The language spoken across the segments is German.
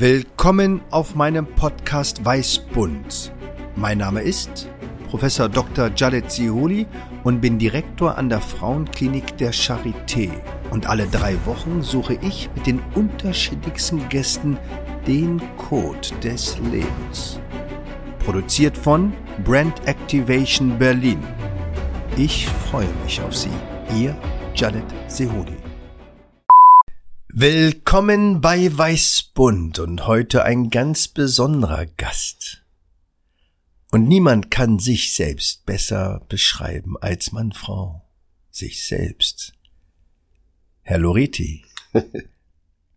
Willkommen auf meinem Podcast Weißbund. Mein Name ist Professor Dr. Jadet Zihuli und bin Direktor an der Frauenklinik der Charité. Und alle drei Wochen suche ich mit den unterschiedlichsten Gästen den Code des Lebens. Produziert von Brand Activation Berlin. Ich freue mich auf Sie. Ihr Jadet Sehudi. Willkommen bei Weißbund und heute ein ganz besonderer Gast. Und niemand kann sich selbst besser beschreiben als man Frau. Sich selbst. Herr Loreti,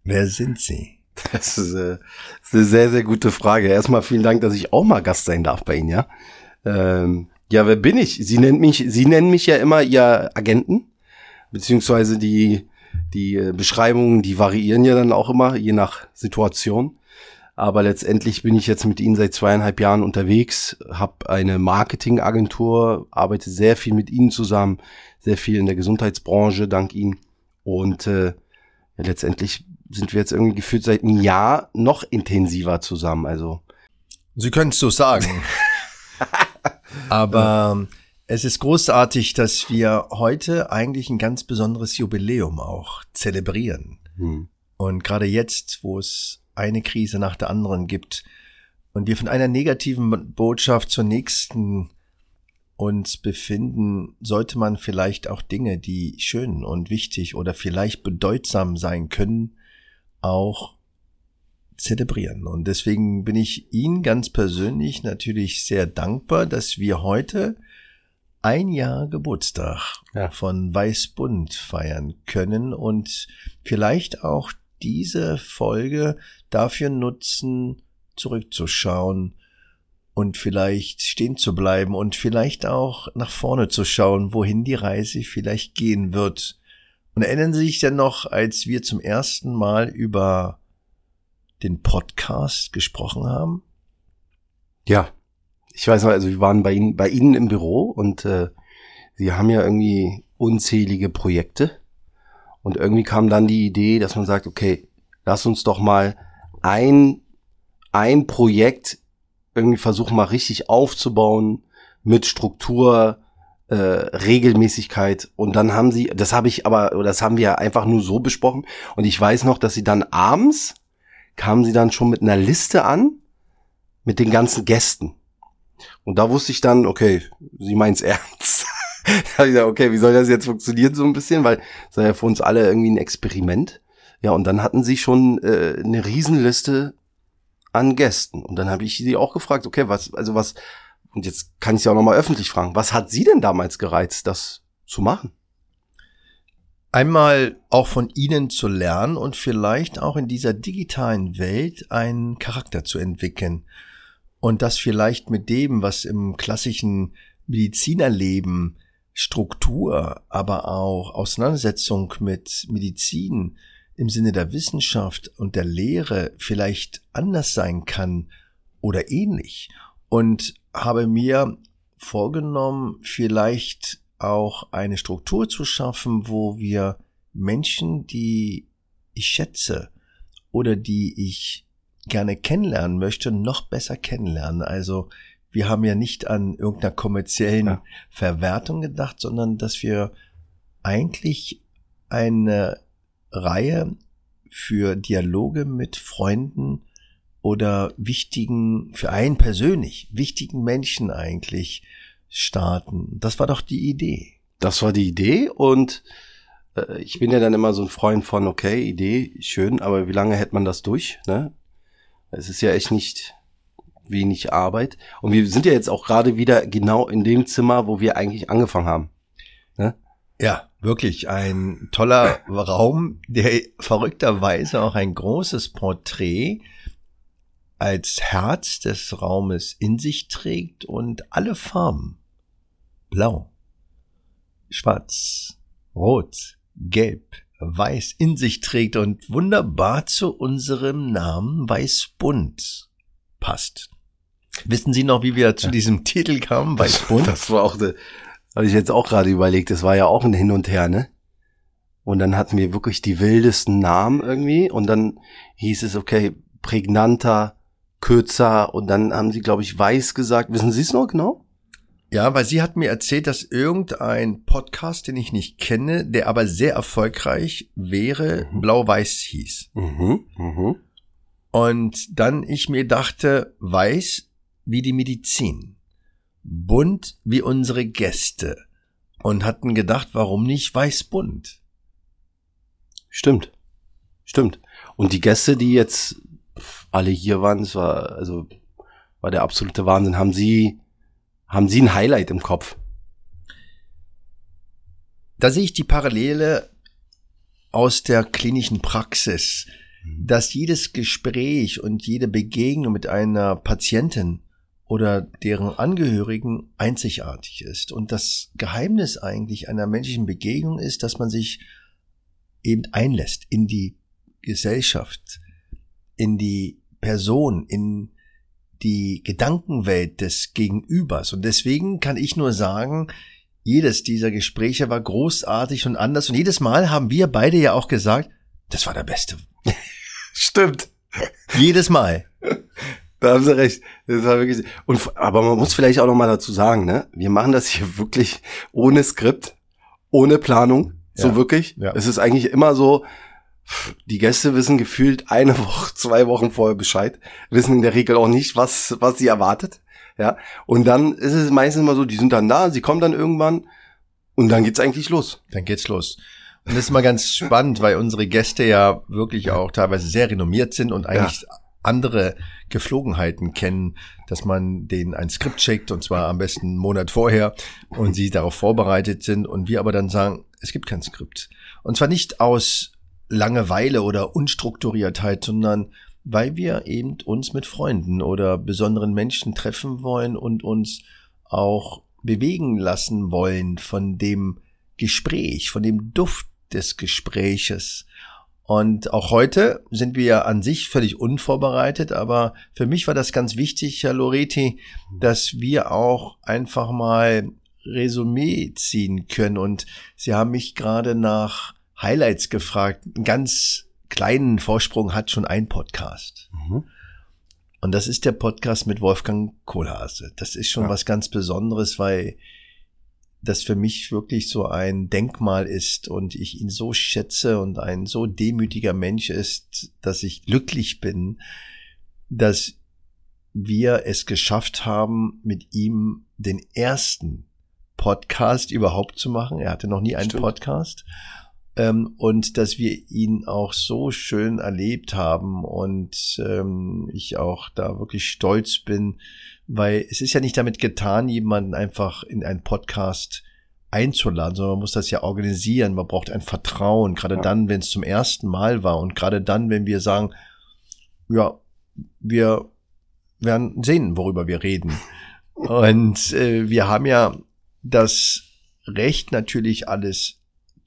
wer sind Sie? Das ist, äh, ist eine sehr, sehr gute Frage. Erstmal vielen Dank, dass ich auch mal Gast sein darf bei Ihnen, ja. Ähm, ja, wer bin ich? Sie nennt mich, Sie nennen mich ja immer Ihr Agenten, beziehungsweise die die äh, Beschreibungen, die variieren ja dann auch immer, je nach Situation. Aber letztendlich bin ich jetzt mit Ihnen seit zweieinhalb Jahren unterwegs, habe eine Marketingagentur, arbeite sehr viel mit Ihnen zusammen, sehr viel in der Gesundheitsbranche, dank Ihnen. Und äh, ja, letztendlich sind wir jetzt irgendwie gefühlt seit einem Jahr noch intensiver zusammen. Also Sie können es so sagen. Aber es ist großartig, dass wir heute eigentlich ein ganz besonderes Jubiläum auch zelebrieren. Hm. Und gerade jetzt, wo es eine Krise nach der anderen gibt und wir von einer negativen Botschaft zur nächsten uns befinden, sollte man vielleicht auch Dinge, die schön und wichtig oder vielleicht bedeutsam sein können, auch zelebrieren. Und deswegen bin ich Ihnen ganz persönlich natürlich sehr dankbar, dass wir heute ein Jahr Geburtstag ja. von Weißbund feiern können und vielleicht auch diese Folge dafür nutzen, zurückzuschauen und vielleicht stehen zu bleiben und vielleicht auch nach vorne zu schauen, wohin die Reise vielleicht gehen wird. Und erinnern Sie sich denn noch, als wir zum ersten Mal über den Podcast gesprochen haben? Ja, ich weiß noch, also wir waren bei Ihnen, bei Ihnen im Büro und äh, Sie haben ja irgendwie unzählige Projekte. Und irgendwie kam dann die Idee, dass man sagt, okay, lass uns doch mal ein, ein Projekt irgendwie versuchen mal richtig aufzubauen mit Struktur, äh, Regelmäßigkeit. Und dann haben sie, das habe ich aber, das haben wir einfach nur so besprochen. Und ich weiß noch, dass sie dann abends kamen sie dann schon mit einer Liste an mit den ganzen Gästen. Und da wusste ich dann, okay, sie meint's ernst. da habe ich gesagt, okay, wie soll das jetzt funktionieren so ein bisschen, weil das war ja für uns alle irgendwie ein Experiment. Ja, und dann hatten sie schon äh, eine Riesenliste an Gästen. Und dann habe ich sie auch gefragt, okay, was, also was, und jetzt kann ich sie auch nochmal öffentlich fragen, was hat sie denn damals gereizt, das zu machen? Einmal auch von Ihnen zu lernen und vielleicht auch in dieser digitalen Welt einen Charakter zu entwickeln und das vielleicht mit dem, was im klassischen Medizinerleben Struktur, aber auch Auseinandersetzung mit Medizin im Sinne der Wissenschaft und der Lehre vielleicht anders sein kann oder ähnlich. Und habe mir vorgenommen, vielleicht auch eine Struktur zu schaffen, wo wir Menschen, die ich schätze oder die ich gerne kennenlernen möchte, noch besser kennenlernen. Also wir haben ja nicht an irgendeiner kommerziellen ja. Verwertung gedacht, sondern dass wir eigentlich eine Reihe für Dialoge mit Freunden oder wichtigen, für einen persönlich wichtigen Menschen eigentlich starten. Das war doch die Idee. Das war die Idee und äh, ich bin ja dann immer so ein Freund von, okay, Idee, schön, aber wie lange hält man das durch? Ne? Es ist ja echt nicht wenig Arbeit. Und wir sind ja jetzt auch gerade wieder genau in dem Zimmer, wo wir eigentlich angefangen haben. Ne? Ja, wirklich ein toller Raum, der verrückterweise auch ein großes Porträt als Herz des Raumes in sich trägt und alle Farben. Blau, schwarz, rot, gelb, weiß in sich trägt und wunderbar zu unserem Namen Weißbunt passt. Wissen Sie noch, wie wir zu ja. diesem Titel kamen, Weißbunt? Das war auch, habe ich jetzt auch gerade überlegt, das war ja auch ein Hin und Her, ne? Und dann hatten wir wirklich die wildesten Namen irgendwie und dann hieß es, okay, prägnanter, kürzer und dann haben sie, glaube ich, weiß gesagt. Wissen Sie es noch genau? Ja, weil sie hat mir erzählt, dass irgendein Podcast, den ich nicht kenne, der aber sehr erfolgreich wäre, mhm. Blau-Weiß hieß. Mhm, mh. Und dann ich mir dachte, weiß wie die Medizin, bunt wie unsere Gäste und hatten gedacht, warum nicht weiß-bunt? Stimmt, stimmt. Und die Gäste, die jetzt alle hier waren, es war also war der absolute Wahnsinn. Haben Sie haben Sie ein Highlight im Kopf? Da sehe ich die Parallele aus der klinischen Praxis, mhm. dass jedes Gespräch und jede Begegnung mit einer Patientin oder deren Angehörigen einzigartig ist. Und das Geheimnis eigentlich einer menschlichen Begegnung ist, dass man sich eben einlässt in die Gesellschaft, in die Person, in die Gedankenwelt des Gegenübers. Und deswegen kann ich nur sagen, jedes dieser Gespräche war großartig und anders. Und jedes Mal haben wir beide ja auch gesagt, das war der Beste. Stimmt. Jedes Mal. Da haben Sie recht. Das war wirklich. Und, aber man muss vielleicht auch noch mal dazu sagen, ne? Wir machen das hier wirklich ohne Skript, ohne Planung. So ja. wirklich. Ja. Es ist eigentlich immer so, die Gäste wissen gefühlt eine Woche, zwei Wochen vorher Bescheid, wissen in der Regel auch nicht, was, was sie erwartet. Ja. Und dann ist es meistens immer so, die sind dann da, sie kommen dann irgendwann und dann geht's eigentlich los. Dann geht's los. Und das ist mal ganz spannend, weil unsere Gäste ja wirklich auch teilweise sehr renommiert sind und eigentlich ja. andere Geflogenheiten kennen, dass man denen ein Skript schickt und zwar am besten einen Monat vorher und sie darauf vorbereitet sind und wir aber dann sagen, es gibt kein Skript. Und zwar nicht aus Langeweile oder Unstrukturiertheit, sondern weil wir eben uns mit Freunden oder besonderen Menschen treffen wollen und uns auch bewegen lassen wollen von dem Gespräch, von dem Duft des Gespräches. Und auch heute sind wir an sich völlig unvorbereitet, aber für mich war das ganz wichtig, Herr Loreti, dass wir auch einfach mal Resümee ziehen können. Und Sie haben mich gerade nach Highlights gefragt. Einen ganz kleinen Vorsprung hat schon ein Podcast. Mhm. Und das ist der Podcast mit Wolfgang Kohlhase. Das ist schon ja. was ganz Besonderes, weil das für mich wirklich so ein Denkmal ist und ich ihn so schätze und ein so demütiger Mensch ist, dass ich glücklich bin, dass wir es geschafft haben, mit ihm den ersten Podcast überhaupt zu machen. Er hatte noch nie einen Stimmt. Podcast ähm, und dass wir ihn auch so schön erlebt haben und ähm, ich auch da wirklich stolz bin, weil es ist ja nicht damit getan, jemanden einfach in einen Podcast einzuladen, sondern man muss das ja organisieren. Man braucht ein Vertrauen, gerade ja. dann, wenn es zum ersten Mal war und gerade dann, wenn wir sagen, ja, wir werden sehen, worüber wir reden. Und äh, wir haben ja das Recht natürlich alles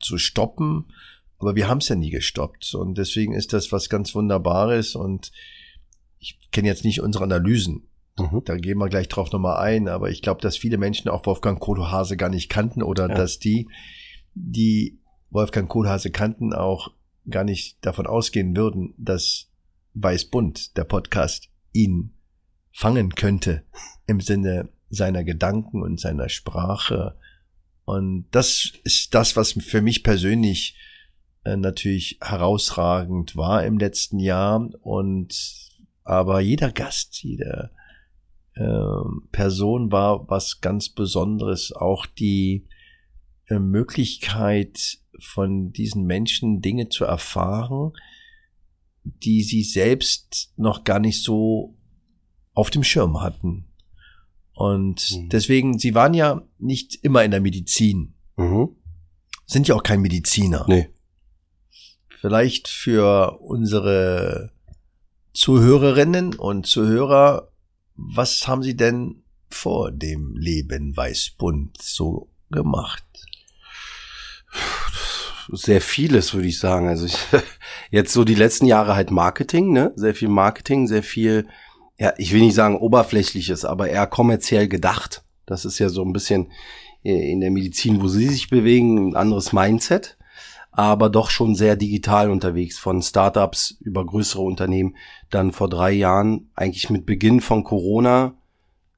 zu stoppen. Aber wir haben es ja nie gestoppt. Und deswegen ist das was ganz Wunderbares. Und ich kenne jetzt nicht unsere Analysen. Mhm. Da gehen wir gleich drauf nochmal ein. Aber ich glaube, dass viele Menschen auch Wolfgang Kohlhase gar nicht kannten oder ja. dass die, die Wolfgang Kohlhase kannten, auch gar nicht davon ausgehen würden, dass Weißbund, der Podcast, ihn fangen könnte im Sinne seiner Gedanken und seiner Sprache und das ist das, was für mich persönlich äh, natürlich herausragend war im letzten Jahr. Und aber jeder Gast, jede äh, Person war was ganz Besonderes. Auch die äh, Möglichkeit von diesen Menschen Dinge zu erfahren, die sie selbst noch gar nicht so auf dem Schirm hatten. Und mhm. deswegen, sie waren ja nicht immer in der Medizin. Mhm. Sind ja auch kein Mediziner. Nee. Vielleicht für unsere Zuhörerinnen und Zuhörer, was haben Sie denn vor dem Leben Weißbund so gemacht? Sehr vieles, würde ich sagen. Also ich, jetzt so die letzten Jahre halt Marketing, ne? Sehr viel Marketing, sehr viel ja, ich will nicht sagen oberflächliches, aber eher kommerziell gedacht. Das ist ja so ein bisschen äh, in der Medizin, wo sie sich bewegen, ein anderes Mindset. aber doch schon sehr digital unterwegs, von Startups über größere Unternehmen. Dann vor drei Jahren, eigentlich mit Beginn von Corona,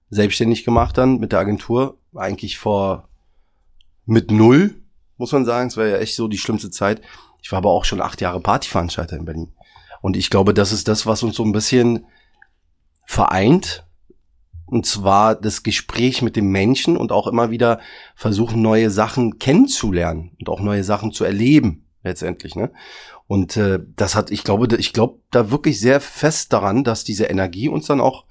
selbstständig gemacht dann mit der Agentur. Eigentlich vor mit null, muss man sagen. Es war ja echt so die schlimmste Zeit. Ich war aber auch schon acht Jahre Partyveranstalter in Berlin. Und ich glaube, das ist das, was uns so ein bisschen vereint. Und zwar das Gespräch mit dem Menschen und auch immer wieder versuchen, neue Sachen kennenzulernen und auch neue Sachen zu erleben, letztendlich. Ne? Und äh, das hat, ich glaube, ich glaube da wirklich sehr fest daran, dass diese Energie uns dann auch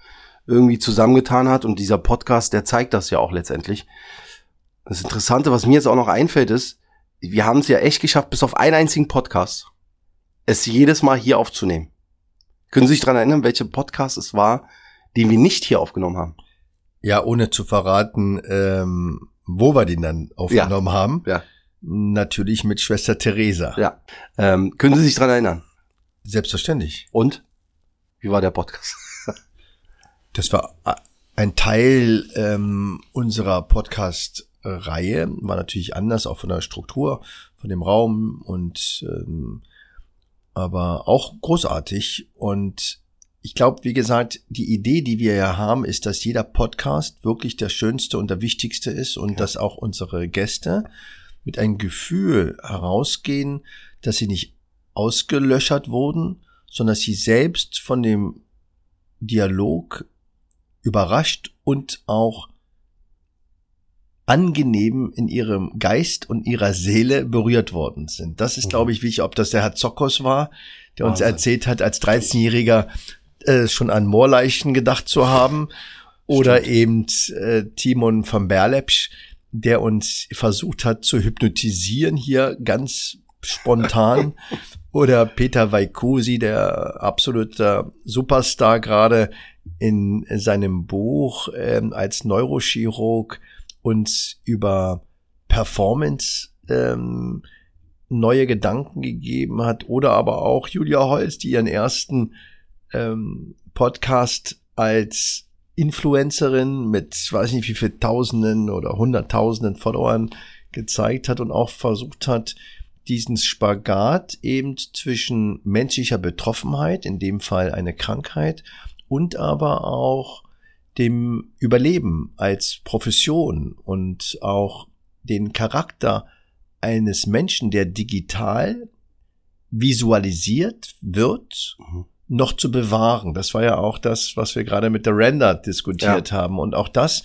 irgendwie zusammengetan hat. Und dieser Podcast, der zeigt das ja auch letztendlich. Das Interessante, was mir jetzt auch noch einfällt, ist, wir haben es ja echt geschafft, bis auf einen einzigen Podcast es jedes Mal hier aufzunehmen. Können Sie sich daran erinnern, welcher Podcast es war, den wir nicht hier aufgenommen haben? Ja, ohne zu verraten, ähm, wo wir den dann aufgenommen ja. haben. Ja. Natürlich mit Schwester Theresa. Ja. Ähm, können Sie sich daran erinnern? Selbstverständlich. Und? Wie war der Podcast? das war ein Teil ähm, unserer Podcast-Reihe. War natürlich anders, auch von der Struktur, von dem Raum und ähm, aber auch großartig. Und ich glaube, wie gesagt, die Idee, die wir ja haben, ist, dass jeder Podcast wirklich der schönste und der wichtigste ist und ja. dass auch unsere Gäste mit einem Gefühl herausgehen, dass sie nicht ausgelöschert wurden, sondern dass sie selbst von dem Dialog überrascht und auch angenehm in ihrem Geist und ihrer Seele berührt worden sind. Das ist, glaube ich, wichtig, ob das der Herr Zokos war, der uns erzählt hat, als 13-Jähriger äh, schon an Moorleichen gedacht zu haben, oder Stimmt. eben äh, Timon von Berlepsch, der uns versucht hat zu hypnotisieren hier ganz spontan. oder Peter Vaikusi, der absolute Superstar gerade in seinem Buch ähm, als Neurochirurg uns über Performance ähm, neue Gedanken gegeben hat oder aber auch Julia Holz, die ihren ersten ähm, Podcast als Influencerin mit, weiß nicht wie viel Tausenden oder Hunderttausenden Followern gezeigt hat und auch versucht hat, diesen Spagat eben zwischen menschlicher Betroffenheit, in dem Fall eine Krankheit, und aber auch dem Überleben als Profession und auch den Charakter eines Menschen, der digital visualisiert wird, mhm. noch zu bewahren. Das war ja auch das, was wir gerade mit der Render diskutiert ja. haben. Und auch das,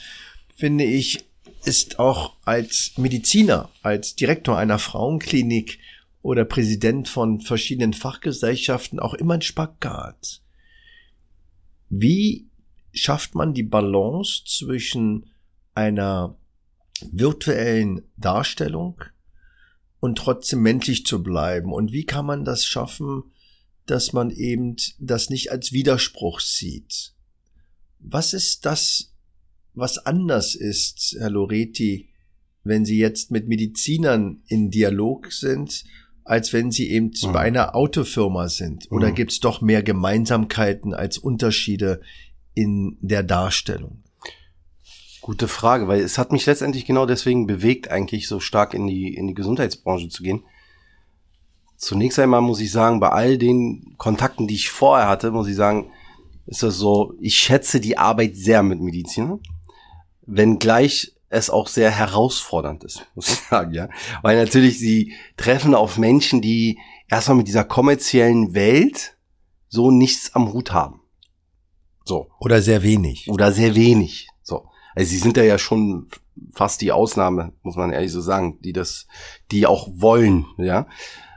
finde ich, ist auch als Mediziner, als Direktor einer Frauenklinik oder Präsident von verschiedenen Fachgesellschaften auch immer ein Spagat. Wie schafft man die Balance zwischen einer virtuellen Darstellung und trotzdem menschlich zu bleiben? Und wie kann man das schaffen, dass man eben das nicht als Widerspruch sieht? Was ist das, was anders ist, Herr Loretti, wenn Sie jetzt mit Medizinern in Dialog sind, als wenn Sie eben mhm. bei einer Autofirma sind? Oder mhm. gibt es doch mehr Gemeinsamkeiten als Unterschiede in der Darstellung? Gute Frage, weil es hat mich letztendlich genau deswegen bewegt, eigentlich so stark in die, in die Gesundheitsbranche zu gehen. Zunächst einmal muss ich sagen, bei all den Kontakten, die ich vorher hatte, muss ich sagen, ist das so, ich schätze die Arbeit sehr mit Medizinern, wenngleich es auch sehr herausfordernd ist, muss ich sagen, ja. Weil natürlich sie treffen auf Menschen, die erstmal mit dieser kommerziellen Welt so nichts am Hut haben. So. Oder sehr wenig. Oder sehr wenig. So. Also sie sind da ja schon fast die Ausnahme, muss man ehrlich so sagen, die das, die auch wollen, ja.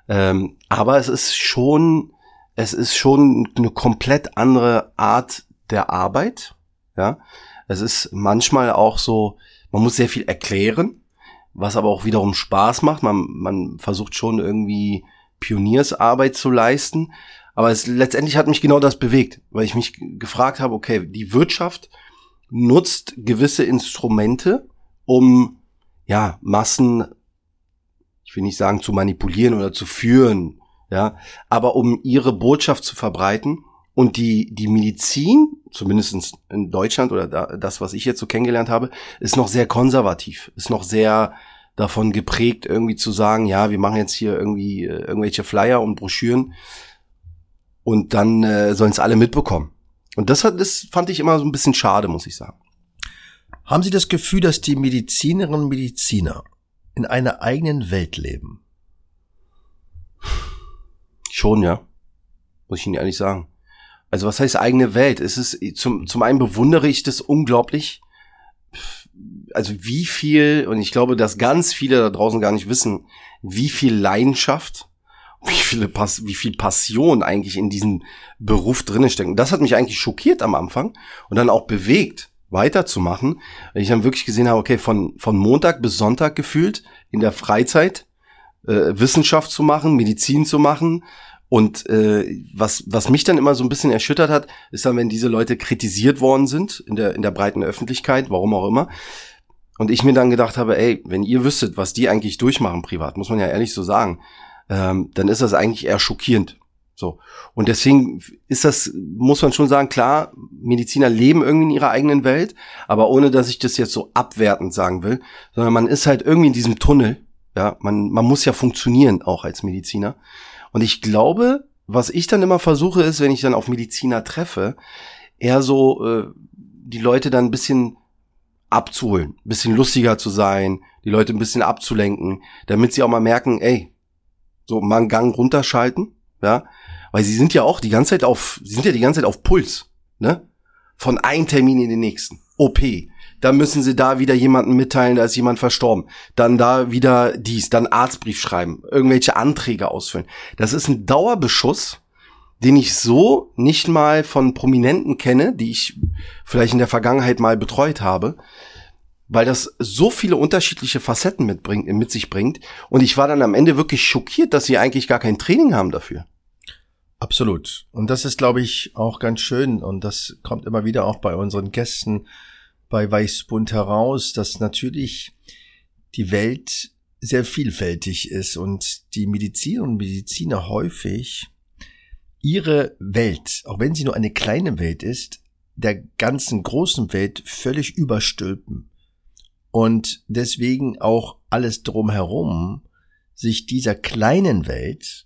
Ähm, aber es ist schon, es ist schon eine komplett andere Art der Arbeit, ja. Es ist manchmal auch so, man muss sehr viel erklären, was aber auch wiederum Spaß macht. Man, man versucht schon irgendwie Pioniersarbeit zu leisten. Aber es letztendlich hat mich genau das bewegt, weil ich mich gefragt habe, okay, die Wirtschaft nutzt gewisse Instrumente, um ja Massen, ich will nicht sagen zu manipulieren oder zu führen, ja, aber um ihre Botschaft zu verbreiten. Und die, die Medizin, zumindest in Deutschland oder da, das, was ich jetzt so kennengelernt habe, ist noch sehr konservativ, ist noch sehr davon geprägt, irgendwie zu sagen, ja, wir machen jetzt hier irgendwie äh, irgendwelche Flyer und Broschüren und dann äh, sollen es alle mitbekommen. Und das, hat, das fand ich immer so ein bisschen schade, muss ich sagen. Haben Sie das Gefühl, dass die Medizinerinnen und Mediziner in einer eigenen Welt leben? Schon, ja. Muss ich Ihnen ehrlich sagen. Also was heißt eigene Welt? Es ist zum, zum einen bewundere ich das unglaublich. Also wie viel, und ich glaube, dass ganz viele da draußen gar nicht wissen, wie viel Leidenschaft, wie viele Pass, wie viel Passion eigentlich in diesem Beruf drinnen stecken. Das hat mich eigentlich schockiert am Anfang und dann auch bewegt, weiterzumachen. Weil ich dann wirklich gesehen habe, okay, von, von Montag bis Sonntag gefühlt in der Freizeit äh, Wissenschaft zu machen, Medizin zu machen, und äh, was, was mich dann immer so ein bisschen erschüttert hat, ist dann, wenn diese Leute kritisiert worden sind in der, in der breiten Öffentlichkeit, warum auch immer. Und ich mir dann gedacht habe, ey, wenn ihr wüsstet, was die eigentlich durchmachen privat, muss man ja ehrlich so sagen, ähm, dann ist das eigentlich eher schockierend. So. Und deswegen ist das, muss man schon sagen, klar, Mediziner leben irgendwie in ihrer eigenen Welt, aber ohne dass ich das jetzt so abwertend sagen will, sondern man ist halt irgendwie in diesem Tunnel. Ja, man, man muss ja funktionieren auch als Mediziner. Und ich glaube, was ich dann immer versuche, ist, wenn ich dann auf Mediziner treffe, eher so äh, die Leute dann ein bisschen abzuholen, ein bisschen lustiger zu sein, die Leute ein bisschen abzulenken, damit sie auch mal merken, ey, so mal einen Gang runterschalten, ja, weil sie sind ja auch die ganze Zeit auf, sie sind ja die ganze Zeit auf Puls, ne? Von einem Termin in den nächsten. OP, dann müssen sie da wieder jemanden mitteilen, da ist jemand verstorben. Dann da wieder dies, dann Arztbrief schreiben, irgendwelche Anträge ausfüllen. Das ist ein Dauerbeschuss, den ich so nicht mal von Prominenten kenne, die ich vielleicht in der Vergangenheit mal betreut habe, weil das so viele unterschiedliche Facetten mitbringt, mit sich bringt. Und ich war dann am Ende wirklich schockiert, dass sie eigentlich gar kein Training haben dafür. Absolut. Und das ist, glaube ich, auch ganz schön. Und das kommt immer wieder auch bei unseren Gästen bei Weißbund heraus, dass natürlich die Welt sehr vielfältig ist und die Mediziner und Mediziner häufig ihre Welt, auch wenn sie nur eine kleine Welt ist, der ganzen großen Welt völlig überstülpen und deswegen auch alles drumherum sich dieser kleinen Welt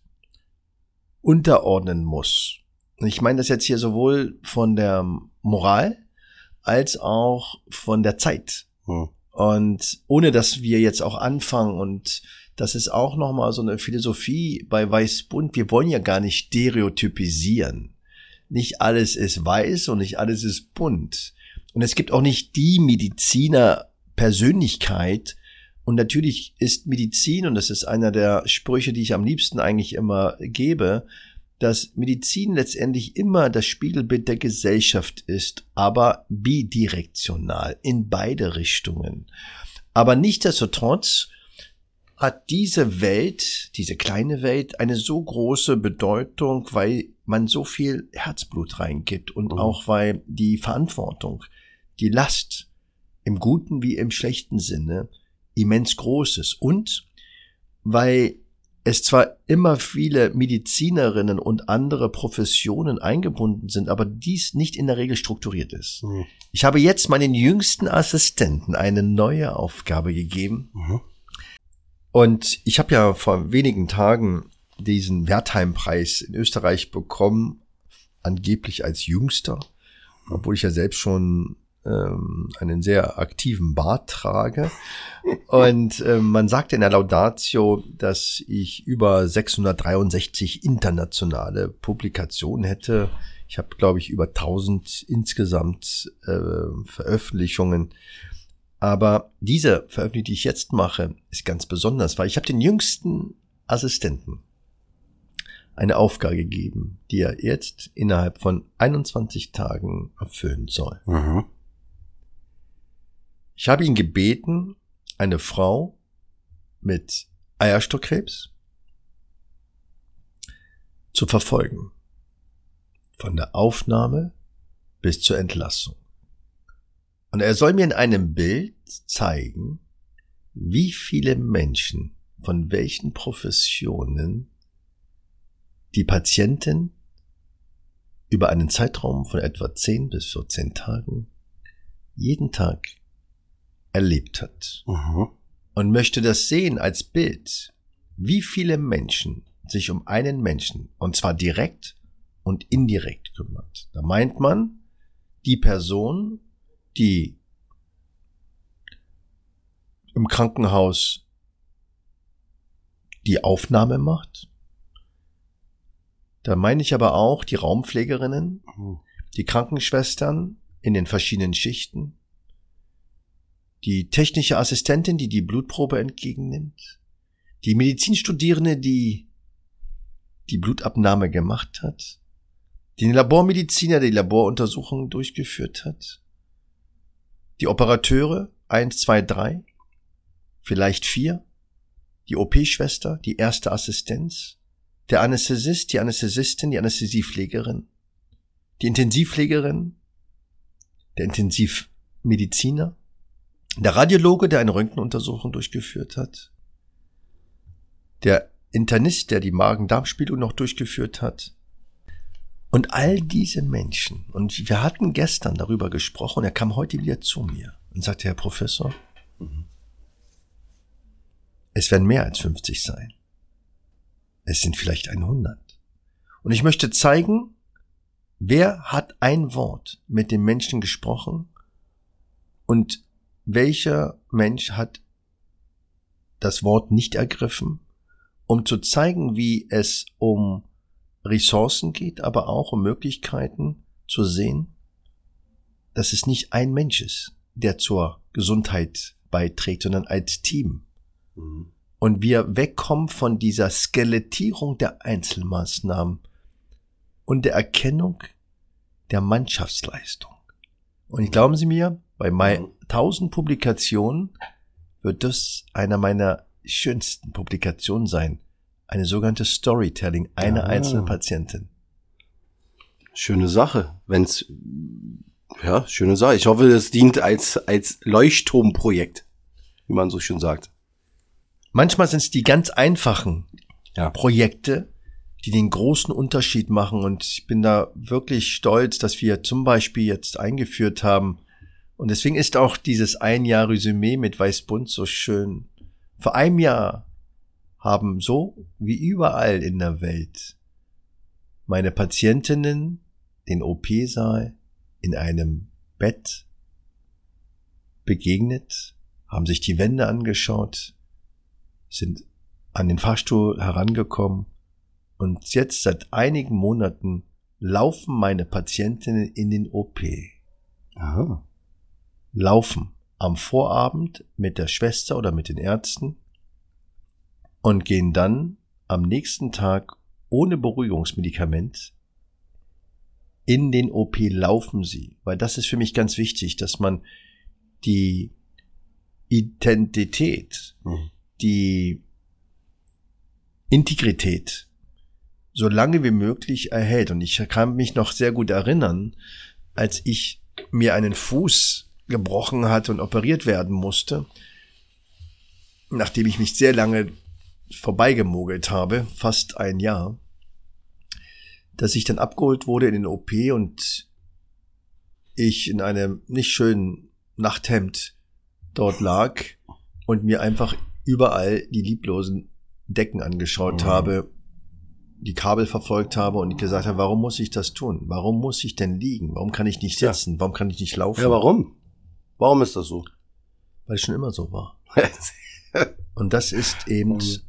unterordnen muss. Und ich meine das jetzt hier sowohl von der Moral als auch von der Zeit. Hm. Und ohne dass wir jetzt auch anfangen und das ist auch nochmal so eine Philosophie bei Weißbund. Wir wollen ja gar nicht stereotypisieren. Nicht alles ist weiß und nicht alles ist bunt. Und es gibt auch nicht die Mediziner Persönlichkeit. Und natürlich ist Medizin, und das ist einer der Sprüche, die ich am liebsten eigentlich immer gebe, dass Medizin letztendlich immer das Spiegelbild der Gesellschaft ist, aber bidirektional in beide Richtungen. Aber nichtsdestotrotz hat diese Welt, diese kleine Welt, eine so große Bedeutung, weil man so viel Herzblut reingibt und mhm. auch weil die Verantwortung, die Last im guten wie im schlechten Sinne immens groß ist und weil es zwar immer viele Medizinerinnen und andere Professionen eingebunden sind, aber dies nicht in der Regel strukturiert ist. Mhm. Ich habe jetzt meinen jüngsten Assistenten eine neue Aufgabe gegeben. Mhm. Und ich habe ja vor wenigen Tagen diesen Wertheim-Preis in Österreich bekommen, angeblich als jüngster, obwohl ich ja selbst schon ähm, einen sehr aktiven Bart trage. Und äh, man sagt in der Laudatio, dass ich über 663 internationale Publikationen hätte. Ich habe, glaube ich, über 1000 insgesamt äh, Veröffentlichungen. Aber diese Veröffentlichung, die ich jetzt mache, ist ganz besonders, weil ich habe den jüngsten Assistenten eine Aufgabe gegeben, die er jetzt innerhalb von 21 Tagen erfüllen soll. Mhm. Ich habe ihn gebeten, eine Frau mit Eierstockkrebs zu verfolgen. Von der Aufnahme bis zur Entlassung. Und er soll mir in einem Bild zeigen, wie viele Menschen von welchen Professionen die Patientin über einen Zeitraum von etwa 10 bis 14 Tagen jeden Tag erlebt hat. Mhm. und möchte das sehen als Bild, wie viele Menschen sich um einen Menschen, und zwar direkt und indirekt kümmert. Da meint man die Person, die im Krankenhaus die Aufnahme macht. Da meine ich aber auch die Raumpflegerinnen, Mhm. die Krankenschwestern in den verschiedenen Schichten, die technische Assistentin, die die Blutprobe entgegennimmt, die Medizinstudierende, die die Blutabnahme gemacht hat, den Labormediziner, der die Laboruntersuchungen durchgeführt hat, die Operateure, eins, zwei, drei, vielleicht vier, die OP-Schwester, die erste Assistenz, der Anästhesist, die Anästhesistin, die Anästhesiepflegerin, die Intensivpflegerin, der Intensivmediziner, der Radiologe, der eine Röntgenuntersuchung durchgeführt hat, der Internist, der die Magen-Darm-Spiegelung noch durchgeführt hat. Und all diese Menschen, und wir hatten gestern darüber gesprochen, er kam heute wieder zu mir und sagte, Herr Professor, es werden mehr als 50 sein. Es sind vielleicht 100. Und ich möchte zeigen, wer hat ein Wort mit dem Menschen gesprochen und welcher Mensch hat das Wort nicht ergriffen, um zu zeigen, wie es um Ressourcen geht, aber auch um Möglichkeiten zu sehen, dass es nicht ein Mensch ist, der zur Gesundheit beiträgt, sondern als Team. Mhm. Und wir wegkommen von dieser Skelettierung der Einzelmaßnahmen und der Erkennung der Mannschaftsleistung. Und ich glauben Sie mir, bei mai- Mhm. 1000 Publikationen wird das einer meiner schönsten Publikationen sein. Eine sogenannte Storytelling einer Ah. einzelnen Patientin. Schöne Sache. Wenn's, ja, schöne Sache. Ich hoffe, das dient als, als Leuchtturmprojekt, wie man so schön sagt. Manchmal sind es die ganz einfachen Ja. Projekte, die den großen Unterschied machen. Und ich bin da wirklich stolz, dass wir zum Beispiel jetzt eingeführt haben. Und deswegen ist auch dieses ein Jahr Resümee mit Weißbund so schön. Vor einem Jahr haben so wie überall in der Welt meine Patientinnen den OP-Saal in einem Bett begegnet, haben sich die Wände angeschaut, sind an den Fahrstuhl herangekommen und jetzt seit einigen Monaten laufen meine Patientinnen in den OP. Aha. Laufen am Vorabend mit der Schwester oder mit den Ärzten und gehen dann am nächsten Tag ohne Beruhigungsmedikament in den OP laufen sie, weil das ist für mich ganz wichtig, dass man die Identität Mhm. die Integrität so lange wie möglich erhält. Und ich kann mich noch sehr gut erinnern, als ich mir einen Fuß gebrochen hatte und operiert werden musste, nachdem ich mich sehr lange vorbeigemogelt habe, fast ein Jahr, dass ich dann abgeholt wurde in den OP und ich in einem nicht schönen Nachthemd dort lag und mir einfach überall die lieblosen Decken angeschaut Mhm. habe, die Kabel verfolgt habe und gesagt habe, warum muss ich das tun? Warum muss ich denn liegen? Warum kann ich nicht Ja. sitzen? Warum kann ich nicht laufen? Ja, warum? Warum ist das so? Weil es schon immer so war. Und das ist eben Mhm.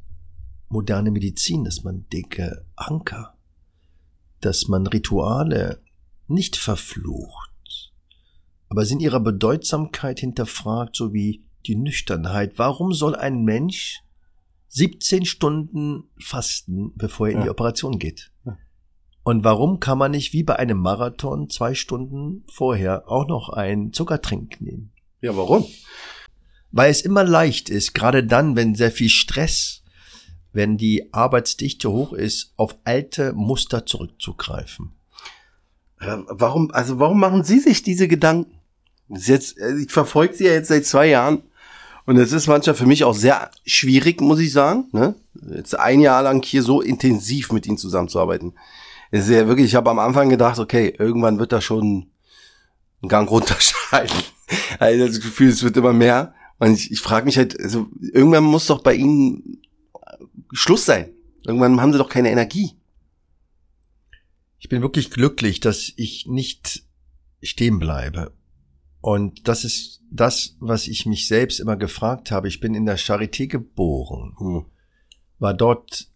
moderne Medizin, dass man dicke Anker, dass man Rituale nicht verflucht, aber sie in ihrer Bedeutsamkeit hinterfragt, so wie die Nüchternheit. Warum soll ein Mensch 17 Stunden fasten, bevor er in Ja. die Operation geht? Ja. Und warum kann man nicht wie bei einem Marathon zwei Stunden vorher auch noch einen Zuckertrink nehmen? Ja, warum? Weil es immer leicht ist, gerade dann, wenn sehr viel Stress, wenn die Arbeitsdichte hoch ist, auf alte Muster zurückzugreifen. Äh, Warum, also warum machen Sie sich diese Gedanken? Jetzt, äh, ich verfolge Sie ja jetzt seit zwei Jahren und es ist manchmal für mich auch sehr schwierig, muss ich sagen. Ne? Jetzt ein Jahr lang hier so intensiv mit Ihnen zusammenzuarbeiten. Es ist ja wirklich, ich habe am Anfang gedacht, okay, irgendwann wird da schon ein Gang runterschalten. Also das Gefühl, es wird immer mehr. Und ich, ich frage mich halt, also irgendwann muss doch bei ihnen Schluss sein. Irgendwann haben sie doch keine Energie. Ich bin wirklich glücklich, dass ich nicht stehen bleibe. Und das ist das, was ich mich selbst immer gefragt habe. Ich bin in der Charité geboren, hm. war dort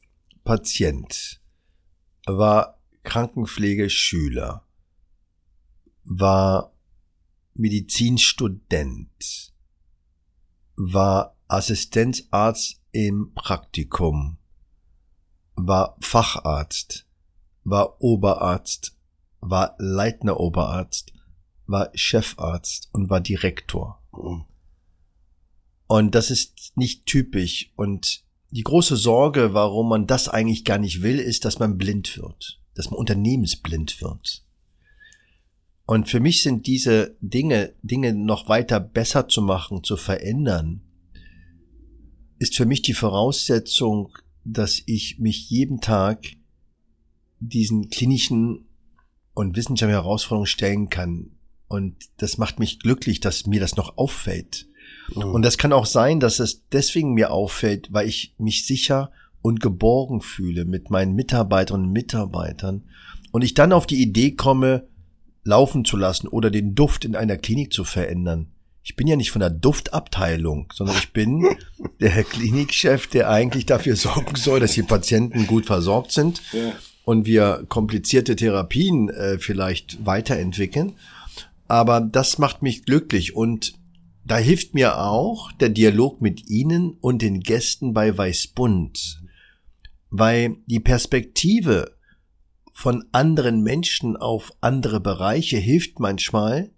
Patient, war Krankenpflegeschüler, war Medizinstudent, war Assistenzarzt im Praktikum, war Facharzt, war Oberarzt, war Leitner Oberarzt, war Chefarzt und war Direktor. Mhm. Und das ist nicht typisch. Und die große Sorge, warum man das eigentlich gar nicht will, ist, dass man blind wird, dass man unternehmensblind wird. Und für mich sind diese Dinge, Dinge noch weiter besser zu machen, zu verändern, ist für mich die Voraussetzung, dass ich mich jeden Tag diesen klinischen und wissenschaftlichen Herausforderungen stellen kann. Und das macht mich glücklich, dass mir das noch auffällt. Mhm. Und das kann auch sein, dass es deswegen mir auffällt, weil ich mich sicher und geborgen fühle mit meinen Mitarbeiterinnen und Mitarbeitern und ich dann auf die Idee komme, laufen zu lassen oder den Duft in einer Klinik zu verändern. Ich bin ja nicht von der Duftabteilung, sondern ich bin der Klinikchef, der eigentlich dafür sorgen soll, dass die Patienten gut versorgt sind ja. und wir komplizierte Therapien äh, vielleicht weiterentwickeln. Aber das macht mich glücklich und da hilft mir auch der Dialog mit Ihnen und den Gästen bei Weißbund, weil die Perspektive von anderen Menschen auf andere Bereiche hilft manchmal,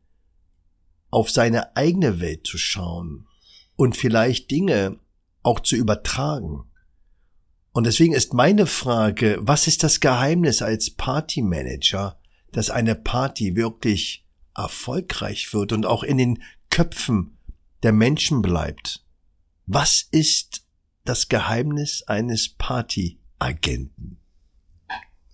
auf seine eigene Welt zu schauen und vielleicht Dinge auch zu übertragen. Und deswegen ist meine Frage, was ist das Geheimnis als Partymanager, dass eine Party wirklich erfolgreich wird und auch in den Köpfen der Menschen bleibt? Was ist das Geheimnis eines Partyagenten?